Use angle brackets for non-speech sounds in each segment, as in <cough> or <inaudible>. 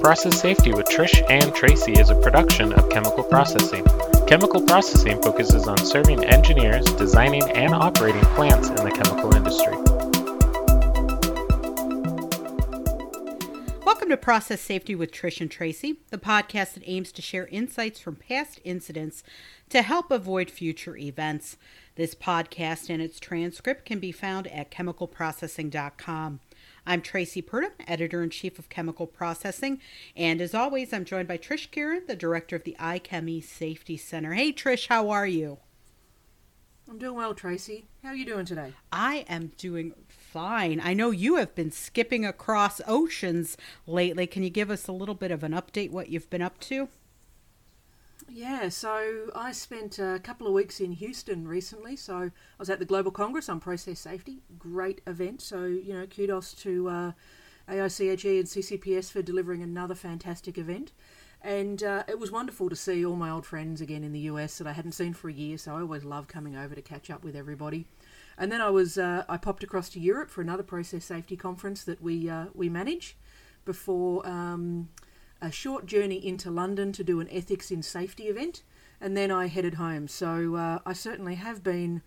Process Safety with Trish and Tracy is a production of Chemical Processing. Chemical Processing focuses on serving engineers, designing, and operating plants in the chemical industry. Welcome to Process Safety with Trish and Tracy, the podcast that aims to share insights from past incidents to help avoid future events. This podcast and its transcript can be found at chemicalprocessing.com. I'm Tracy Purdum, editor in chief of Chemical Processing, and as always, I'm joined by Trish Kerin, the director of the IChemE Safety Center. Hey, Trish, how are you? I'm doing well, Tracy. How are you doing today? I am doing fine. I know you have been skipping across oceans lately. Can you give us a little bit of an update what you've been up to? Yeah, so I spent a couple of weeks in Houston recently. So I was at the Global Congress on Process Safety. Great event. So, you know, kudos to uh, AICHE and CCPS for delivering another fantastic event. And uh, it was wonderful to see all my old friends again in the US that I hadn't seen for a year. So I always love coming over to catch up with everybody. And then I was uh, I popped across to Europe for another process safety conference that we uh, we manage before. Um, a short journey into London to do an ethics in safety event, and then I headed home. So uh, I certainly have been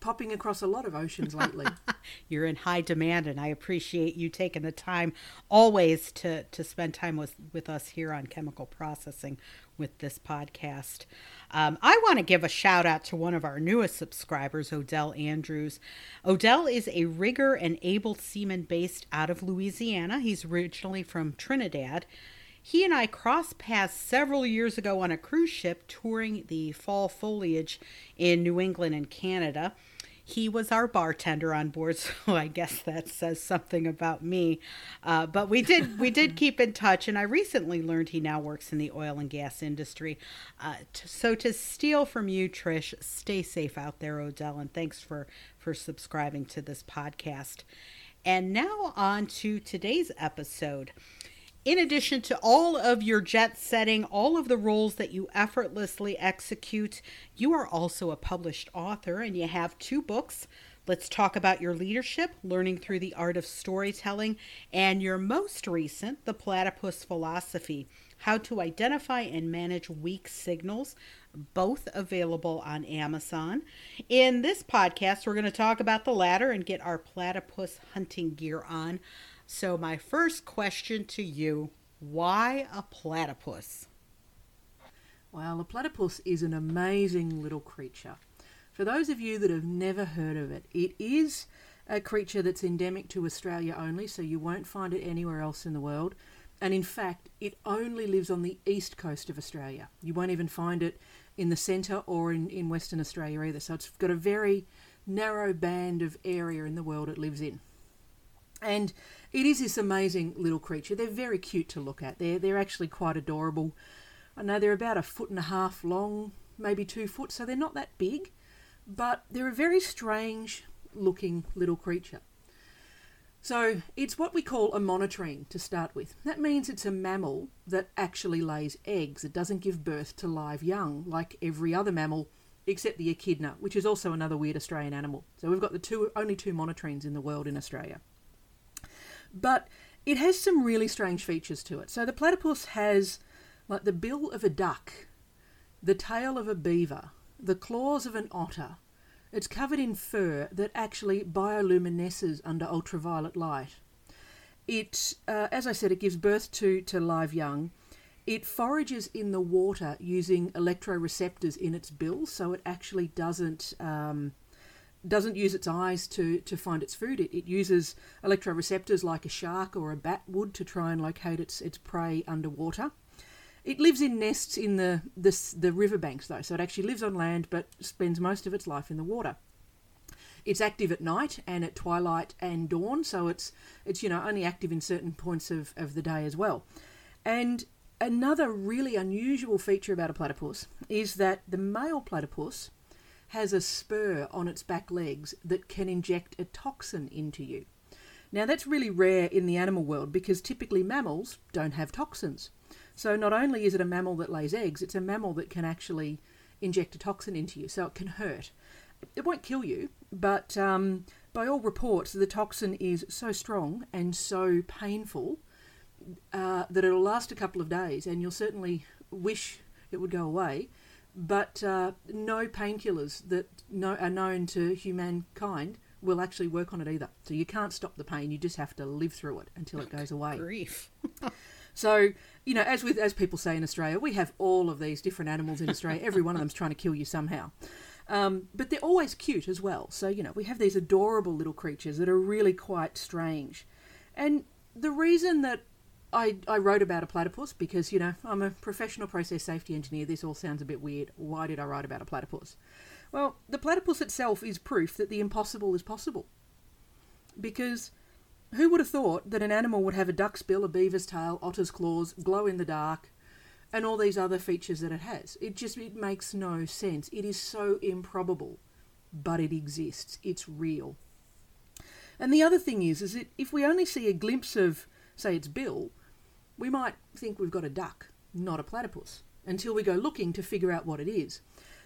popping across a lot of oceans lately. <laughs> You're in high demand, and I appreciate you taking the time always to, to spend time with, with us here on chemical processing with this podcast. Um, I want to give a shout out to one of our newest subscribers, Odell Andrews. Odell is a rigger and able seaman based out of Louisiana. He's originally from Trinidad. He and I crossed paths several years ago on a cruise ship touring the fall foliage in New England and Canada. He was our bartender on board, <laughs> so I guess that says something about me. Uh, but we did we did <laughs> keep in touch, and I recently learned he now works in the oil and gas industry. Uh, t- so to steal from you, Trish, stay safe out there, Odell, and thanks for for subscribing to this podcast. And now on to today's episode. In addition to all of your jet setting, all of the roles that you effortlessly execute, you are also a published author and you have two books. Let's talk about your leadership, learning through the art of storytelling, and your most recent, The Platypus Philosophy How to Identify and Manage Weak Signals, both available on Amazon. In this podcast, we're going to talk about the latter and get our platypus hunting gear on. So, my first question to you why a platypus? Well, a platypus is an amazing little creature. For those of you that have never heard of it, it is a creature that's endemic to Australia only, so you won't find it anywhere else in the world. And in fact, it only lives on the east coast of Australia. You won't even find it in the centre or in, in Western Australia either. So it's got a very narrow band of area in the world it lives in. And it is this amazing little creature. They're very cute to look at. They're, they're actually quite adorable. I know they're about a foot and a half long, maybe two foot, so they're not that big, but they're a very strange looking little creature. So it's what we call a monotreme to start with. That means it's a mammal that actually lays eggs. It doesn't give birth to live young like every other mammal except the echidna, which is also another weird Australian animal. So we've got the two only two monotremes in the world in Australia. But it has some really strange features to it. So the platypus has like the bill of a duck, the tail of a beaver, the claws of an otter. It's covered in fur that actually bioluminesces under ultraviolet light. It, uh, as I said, it gives birth to, to live young. It forages in the water using electroreceptors in its bill, so it actually doesn't um, doesn't use its eyes to, to find its food. It, it uses electroreceptors like a shark or a bat would to try and locate its, its prey underwater. It lives in nests in the, the, the riverbanks, though, so it actually lives on land but spends most of its life in the water. It's active at night and at twilight and dawn, so it's, it's you know, only active in certain points of, of the day as well. And another really unusual feature about a platypus is that the male platypus has a spur on its back legs that can inject a toxin into you. Now, that's really rare in the animal world because typically mammals don't have toxins. So, not only is it a mammal that lays eggs, it's a mammal that can actually inject a toxin into you, so it can hurt. It won't kill you, but um, by all reports, the toxin is so strong and so painful uh, that it'll last a couple of days, and you'll certainly wish it would go away. But uh, no painkillers that no, are known to humankind will actually work on it either. So you can't stop the pain; you just have to live through it until it goes away. Grief. <laughs> So, you know, as with as people say in Australia, we have all of these different animals in Australia. Every one of them's trying to kill you somehow. Um, but they're always cute as well. So, you know, we have these adorable little creatures that are really quite strange. And the reason that I, I wrote about a platypus, because, you know, I'm a professional process safety engineer, this all sounds a bit weird. Why did I write about a platypus? Well, the platypus itself is proof that the impossible is possible. Because who would have thought that an animal would have a duck's bill, a beaver's tail, otter's claws, glow in the dark, and all these other features that it has? It just it makes no sense. It is so improbable, but it exists. It's real. And the other thing is, is that if we only see a glimpse of, say, its bill, we might think we've got a duck, not a platypus, until we go looking to figure out what it is.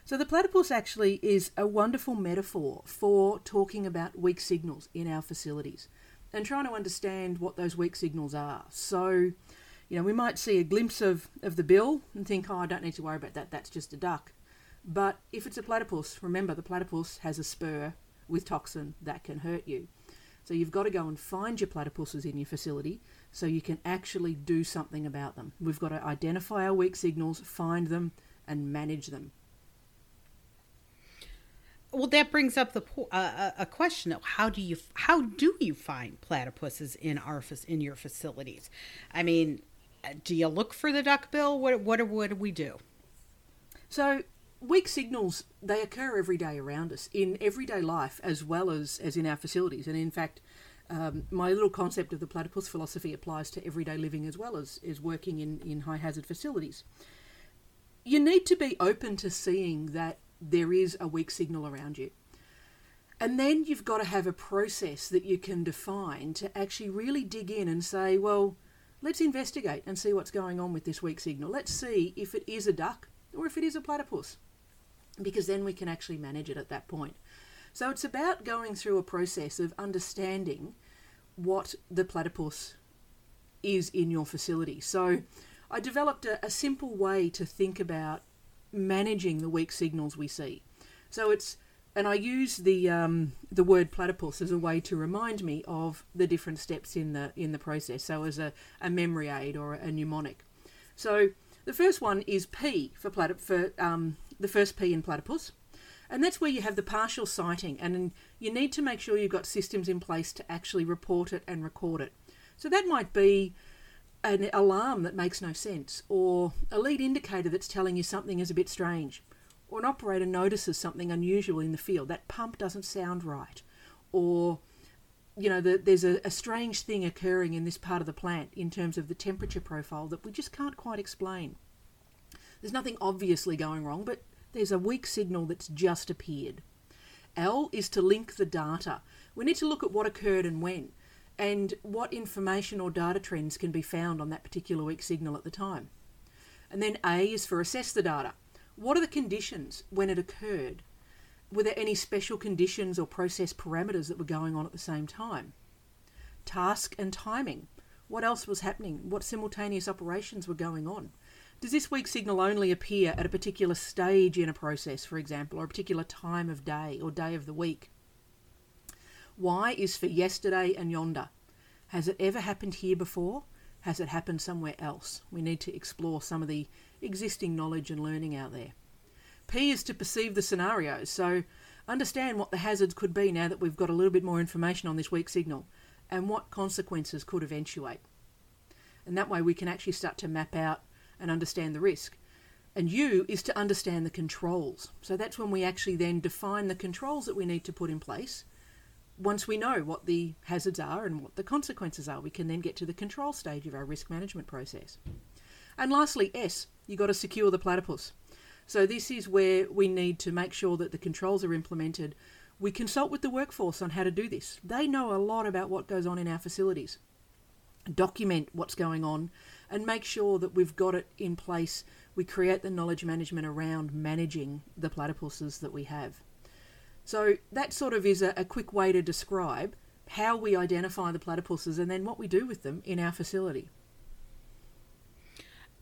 So the platypus actually is a wonderful metaphor for talking about weak signals in our facilities and trying to understand what those weak signals are. So, you know, we might see a glimpse of, of the bill and think, oh, I don't need to worry about that, that's just a duck. But if it's a platypus, remember the platypus has a spur with toxin that can hurt you. So you've got to go and find your platypuses in your facility so you can actually do something about them. We've got to identify our weak signals, find them, and manage them. Well, that brings up the uh, a question of how do you how do you find platypuses in our in your facilities? I mean, do you look for the duckbill? What what what do we do? So weak signals they occur every day around us in everyday life as well as as in our facilities, and in fact. Um, my little concept of the platypus philosophy applies to everyday living as well as, as working in, in high hazard facilities. You need to be open to seeing that there is a weak signal around you. And then you've got to have a process that you can define to actually really dig in and say, well, let's investigate and see what's going on with this weak signal. Let's see if it is a duck or if it is a platypus, because then we can actually manage it at that point. So it's about going through a process of understanding what the platypus is in your facility. So I developed a, a simple way to think about managing the weak signals we see. So it's and I use the um, the word platypus as a way to remind me of the different steps in the in the process. So as a, a memory aid or a mnemonic. So the first one is P for platyp for um, the first P in platypus, and that's where you have the partial sighting, and you need to make sure you've got systems in place to actually report it and record it. So that might be an alarm that makes no sense, or a lead indicator that's telling you something is a bit strange, or an operator notices something unusual in the field. That pump doesn't sound right, or you know, the, there's a, a strange thing occurring in this part of the plant in terms of the temperature profile that we just can't quite explain. There's nothing obviously going wrong, but there's a weak signal that's just appeared. L is to link the data. We need to look at what occurred and when and what information or data trends can be found on that particular weak signal at the time. And then A is for assess the data. What are the conditions when it occurred? Were there any special conditions or process parameters that were going on at the same time? Task and timing. What else was happening? What simultaneous operations were going on? Does this weak signal only appear at a particular stage in a process, for example, or a particular time of day or day of the week? Why is for yesterday and yonder. Has it ever happened here before? Has it happened somewhere else? We need to explore some of the existing knowledge and learning out there. P is to perceive the scenarios, so understand what the hazards could be now that we've got a little bit more information on this weak signal and what consequences could eventuate. And that way we can actually start to map out and understand the risk. And U is to understand the controls. So that's when we actually then define the controls that we need to put in place once we know what the hazards are and what the consequences are, we can then get to the control stage of our risk management process. And lastly, S, you've got to secure the platypus. So this is where we need to make sure that the controls are implemented. We consult with the workforce on how to do this. They know a lot about what goes on in our facilities. Document what's going on and make sure that we've got it in place. We create the knowledge management around managing the platypuses that we have. So that sort of is a, a quick way to describe how we identify the platypuses and then what we do with them in our facility.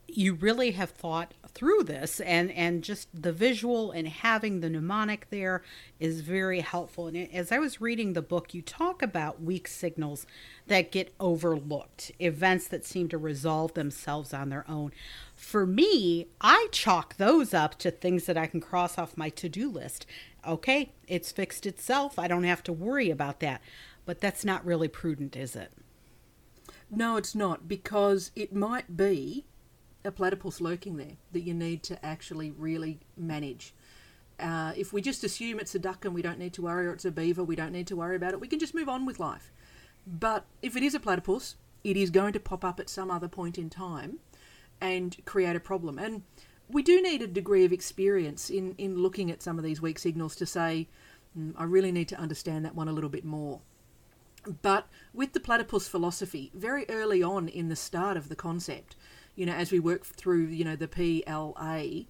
you really have thought through this and and just the visual and having the mnemonic there is very helpful. And as i was reading the book you talk about weak signals that get overlooked events that seem to resolve themselves on their own. For me i chalk those up to things that i can cross off my to-do list. Okay it's fixed itself. I don't have to worry about that. But that's not really prudent is it? No it's not because it might be a platypus lurking there that you need to actually really manage. Uh, if we just assume it's a duck and we don't need to worry, or it's a beaver, we don't need to worry about it, we can just move on with life. But if it is a platypus, it is going to pop up at some other point in time and create a problem. And we do need a degree of experience in, in looking at some of these weak signals to say, mm, I really need to understand that one a little bit more. But with the platypus philosophy, very early on in the start of the concept, you know, as we work through, you know, the PLA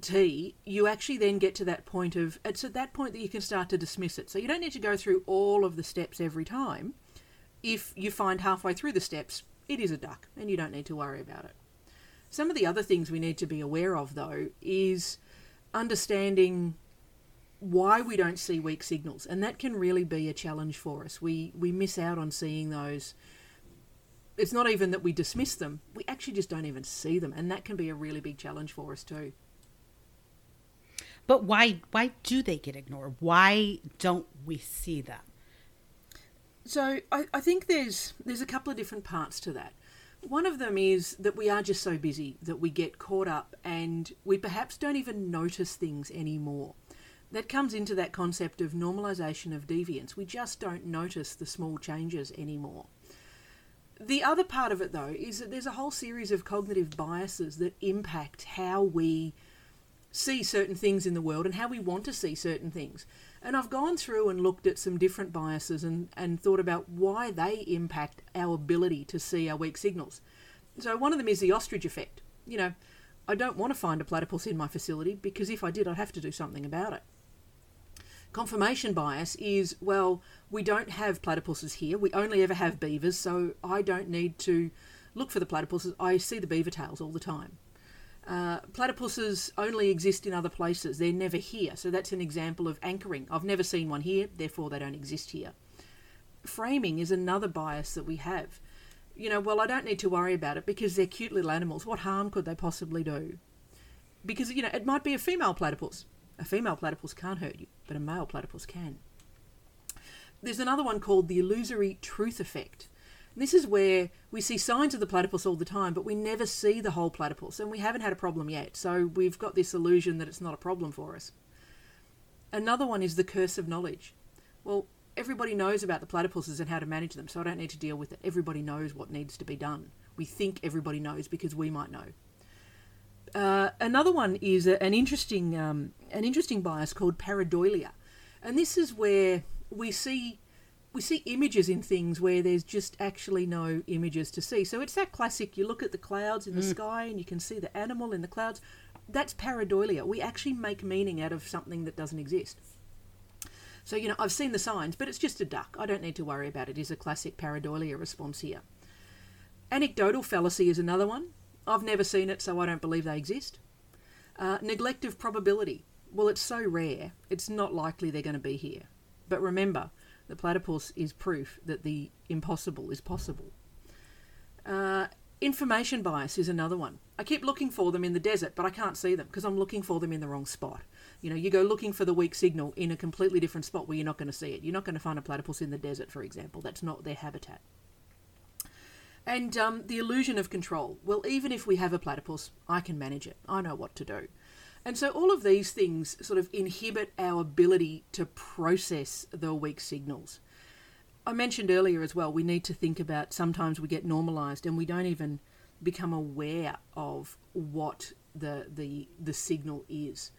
T, you actually then get to that point of it's at that point that you can start to dismiss it. So you don't need to go through all of the steps every time. If you find halfway through the steps, it is a duck and you don't need to worry about it. Some of the other things we need to be aware of though is understanding why we don't see weak signals and that can really be a challenge for us. We we miss out on seeing those it's not even that we dismiss them, we actually just don't even see them. And that can be a really big challenge for us too. But why why do they get ignored? Why don't we see them? So I, I think there's there's a couple of different parts to that. One of them is that we are just so busy that we get caught up and we perhaps don't even notice things anymore. That comes into that concept of normalization of deviance. We just don't notice the small changes anymore. The other part of it, though, is that there's a whole series of cognitive biases that impact how we see certain things in the world and how we want to see certain things. And I've gone through and looked at some different biases and, and thought about why they impact our ability to see our weak signals. So, one of them is the ostrich effect. You know, I don't want to find a platypus in my facility because if I did, I'd have to do something about it. Confirmation bias is, well, we don't have platypuses here. We only ever have beavers, so I don't need to look for the platypuses. I see the beaver tails all the time. Uh, platypuses only exist in other places. They're never here. So that's an example of anchoring. I've never seen one here, therefore they don't exist here. Framing is another bias that we have. You know, well, I don't need to worry about it because they're cute little animals. What harm could they possibly do? Because, you know, it might be a female platypus. A female platypus can't hurt you, but a male platypus can. There's another one called the illusory truth effect. And this is where we see signs of the platypus all the time, but we never see the whole platypus, and we haven't had a problem yet. So we've got this illusion that it's not a problem for us. Another one is the curse of knowledge. Well, everybody knows about the platypuses and how to manage them, so I don't need to deal with it. Everybody knows what needs to be done. We think everybody knows because we might know. Uh, another one is a, an interesting um, an interesting bias called pareidolia, and this is where we see we see images in things where there's just actually no images to see. So it's that classic. You look at the clouds in the mm. sky and you can see the animal in the clouds. That's pareidolia. We actually make meaning out of something that doesn't exist. So you know, I've seen the signs, but it's just a duck. I don't need to worry about it. Is a classic pareidolia response here. Anecdotal fallacy is another one. I've never seen it, so I don't believe they exist. Uh, neglect of probability. Well, it's so rare, it's not likely they're going to be here. But remember, the platypus is proof that the impossible is possible. Uh, information bias is another one. I keep looking for them in the desert, but I can't see them because I'm looking for them in the wrong spot. You know, you go looking for the weak signal in a completely different spot where you're not going to see it. You're not going to find a platypus in the desert, for example. That's not their habitat. And um, the illusion of control. Well, even if we have a platypus, I can manage it. I know what to do. And so all of these things sort of inhibit our ability to process the weak signals. I mentioned earlier as well, we need to think about sometimes we get normalized and we don't even become aware of what the the the signal is.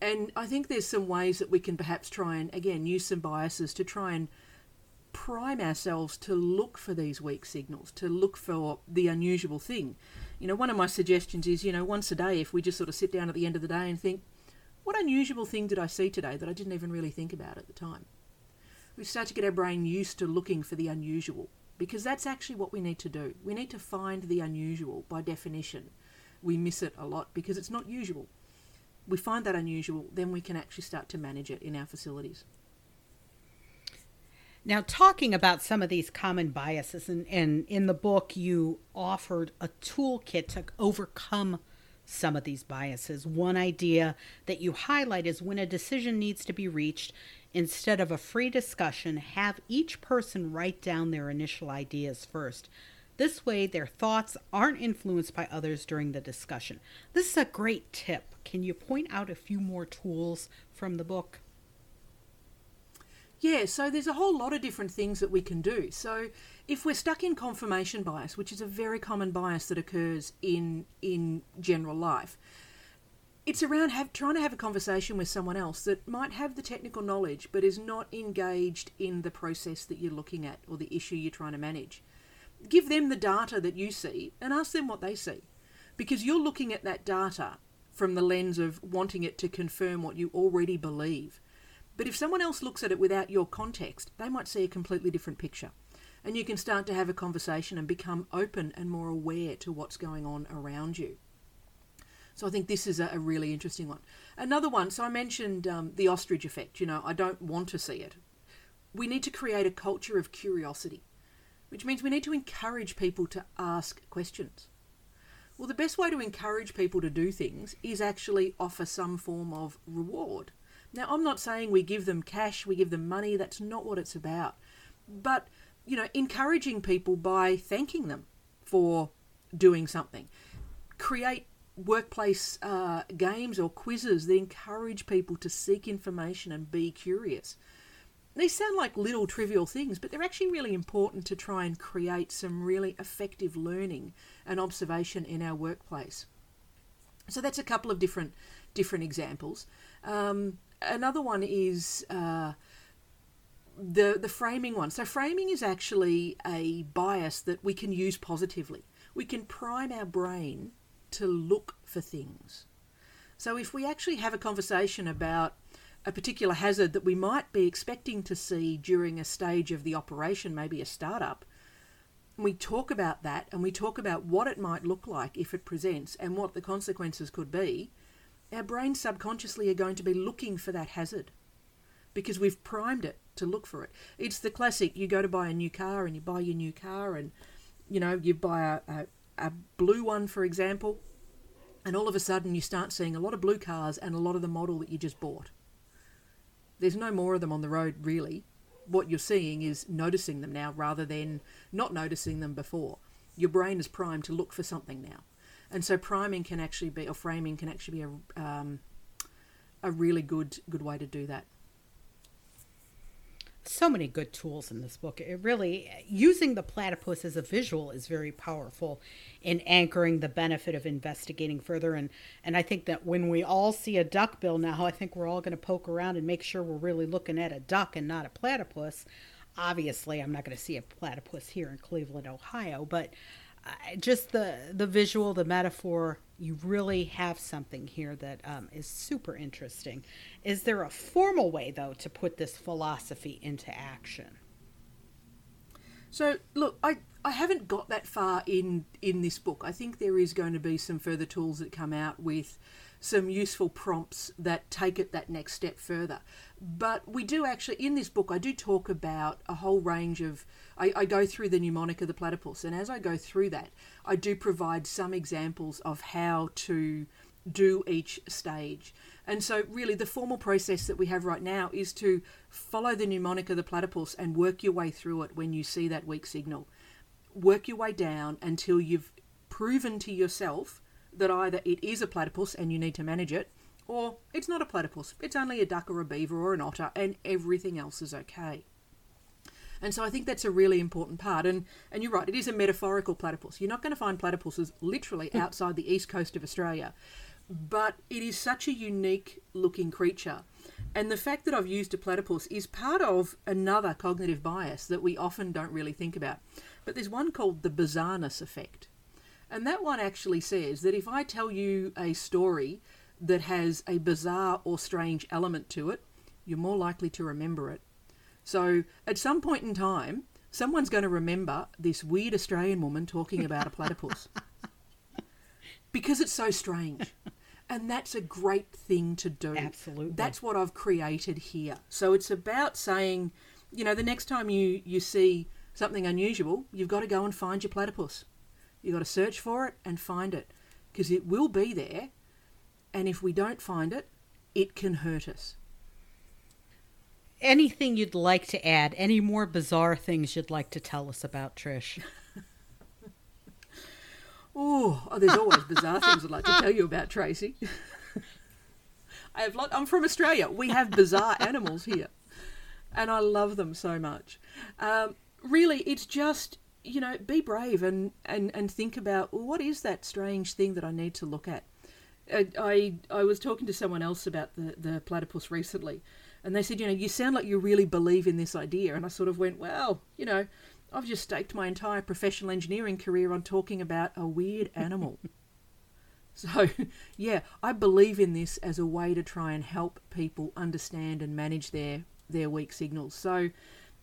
And I think there's some ways that we can perhaps try and again use some biases to try and prime ourselves to look for these weak signals, to look for the unusual thing. You know, one of my suggestions is, you know, once a day, if we just sort of sit down at the end of the day and think, what unusual thing did I see today that I didn't even really think about at the time? We start to get our brain used to looking for the unusual because that's actually what we need to do. We need to find the unusual by definition. We miss it a lot because it's not usual. We find that unusual, then we can actually start to manage it in our facilities. Now, talking about some of these common biases, and, and in the book, you offered a toolkit to overcome some of these biases. One idea that you highlight is when a decision needs to be reached, instead of a free discussion, have each person write down their initial ideas first. This way, their thoughts aren't influenced by others during the discussion. This is a great tip. Can you point out a few more tools from the book? Yeah, so there's a whole lot of different things that we can do. So if we're stuck in confirmation bias, which is a very common bias that occurs in in general life, it's around have, trying to have a conversation with someone else that might have the technical knowledge but is not engaged in the process that you're looking at or the issue you're trying to manage. Give them the data that you see and ask them what they see. Because you're looking at that data from the lens of wanting it to confirm what you already believe. But if someone else looks at it without your context, they might see a completely different picture. And you can start to have a conversation and become open and more aware to what's going on around you. So I think this is a, really interesting one. Another one, so I mentioned um, the ostrich effect. You know, I don't want to see it. We need to create a culture of curiosity, which means we need to encourage people to ask questions. Well, the best way to encourage people to do things is actually offer some form of reward. Now, I'm not saying we give them cash, we give them money, that's not what it's about. But, you know, encouraging people by thanking them for doing something. Create workplace uh, games or quizzes that encourage people to seek information and be curious. These sound like little trivial things, but they're actually really important to try and create some really effective learning and observation in our workplace. So that's a couple of different different examples. Um, another one is uh, the the framing one. So framing is actually a bias that we can use positively. We can prime our brain to look for things. So if we actually have a conversation about a particular hazard that we might be expecting to see during a stage of the operation, maybe a startup, we talk about that and we talk about what it might look like if it presents and what the consequences could be, our brains subconsciously are going to be looking for that hazard because we've primed it to look for it. It's the classic you go to buy a new car and you buy your new car and you know, you buy a, a, a blue one, for example, and all of a sudden you start seeing a lot of blue cars and a lot of the model that you just bought. There's no more of them on the road, really. What you're seeing is noticing them now rather than not noticing them before. Your brain is primed to look for something now. And so priming can actually be, or framing can actually be a, um, a really good good way to do that so many good tools in this book. It really using the platypus as a visual is very powerful in anchoring the benefit of investigating further and and I think that when we all see a duckbill now, I think we're all going to poke around and make sure we're really looking at a duck and not a platypus. Obviously, I'm not going to see a platypus here in Cleveland, Ohio, but just the the visual, the metaphor, you really have something here that um, is super interesting. Is there a formal way, though, to put this philosophy into action? So, look, I, I haven't got that far in in this book. I think there is going to be some further tools that come out with some useful prompts that take it that next step further. But we do actually, in this book, I do talk about a whole range of. I, I, go through the mnemonic of the platypus, and as I go through that, I do provide some examples of how to do each stage. And so, really, the formal process that we have right now is to follow the mnemonic of the platypus and work your way through it when you see that weak signal. Work your way down until you've proven to yourself that either it is a platypus and you need to manage it, or it's not a platypus, it's only a duck or a beaver or an otter, and everything else is okay. And so I think that's a really important part. And, and you're right, it is a metaphorical platypus. You're not going to find platypuses literally hmm. outside the east coast of Australia, but it is such a unique looking creature. And the fact that I've used a platypus is part of another cognitive bias that we often don't really think about. But there's one called the bizarreness effect. And that one actually says that if I tell you a story that has a bizarre or strange element to it, you're more likely to remember it. So at some point in time, someone's going to remember this weird Australian woman talking about a platypus <laughs> because it's so strange. And that's a great thing to do. Absolutely. That's what I've created here. So it's about saying, you know, the next time you, you see something unusual, you've got to go and find your platypus. You've got to search for it and find it because it will be there. And if we don't find it, it can hurt us. Anything you'd like to add? Any more bizarre things you'd like to tell us about, Trish? <laughs> <laughs> Oh, oh there's always bizarre things I'd like to tell you about, Tracy. <laughs> I have lot. I'm from Australia. We have bizarre animals here, and I love them so much. Um, really, it's just you know, be brave and and and think about well, what is that strange thing that I need to look at. I, I I was talking to someone else about the the platypus recently, and they said, you know, you sound like you really believe in this idea, and I sort of went, well, you know, I've just staked my entire professional engineering career on talking about a weird animal. <laughs> so, yeah, I believe in this as a way to try and help people understand and manage their, their weak signals. So,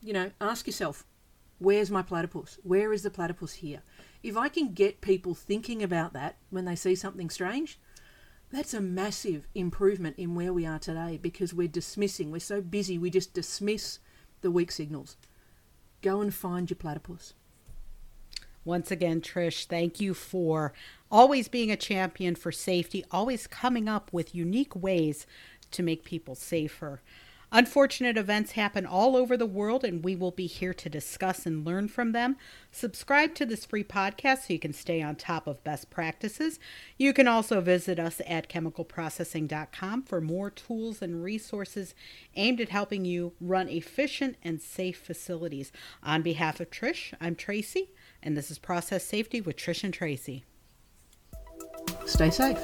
you know, ask yourself, where's my platypus? Where is the platypus here? If I can get people thinking about that when they see something strange, that's a massive improvement in where we are today because we're dismissing, we're so busy, we just dismiss the weak signals. Go and find your platypus. Once again, Trish, thank you for always being a champion for safety, always coming up with unique ways to make people safer. Unfortunate events happen all over the world, and we will be here to discuss and learn from them. Subscribe to this free podcast so you can stay on top of best practices. You can also visit us at chemicalprocessing.com for more tools and resources aimed at helping you run efficient and safe facilities. On behalf of Trish, I'm Tracy, and this is Process Safety with Trish and Tracy. Stay safe.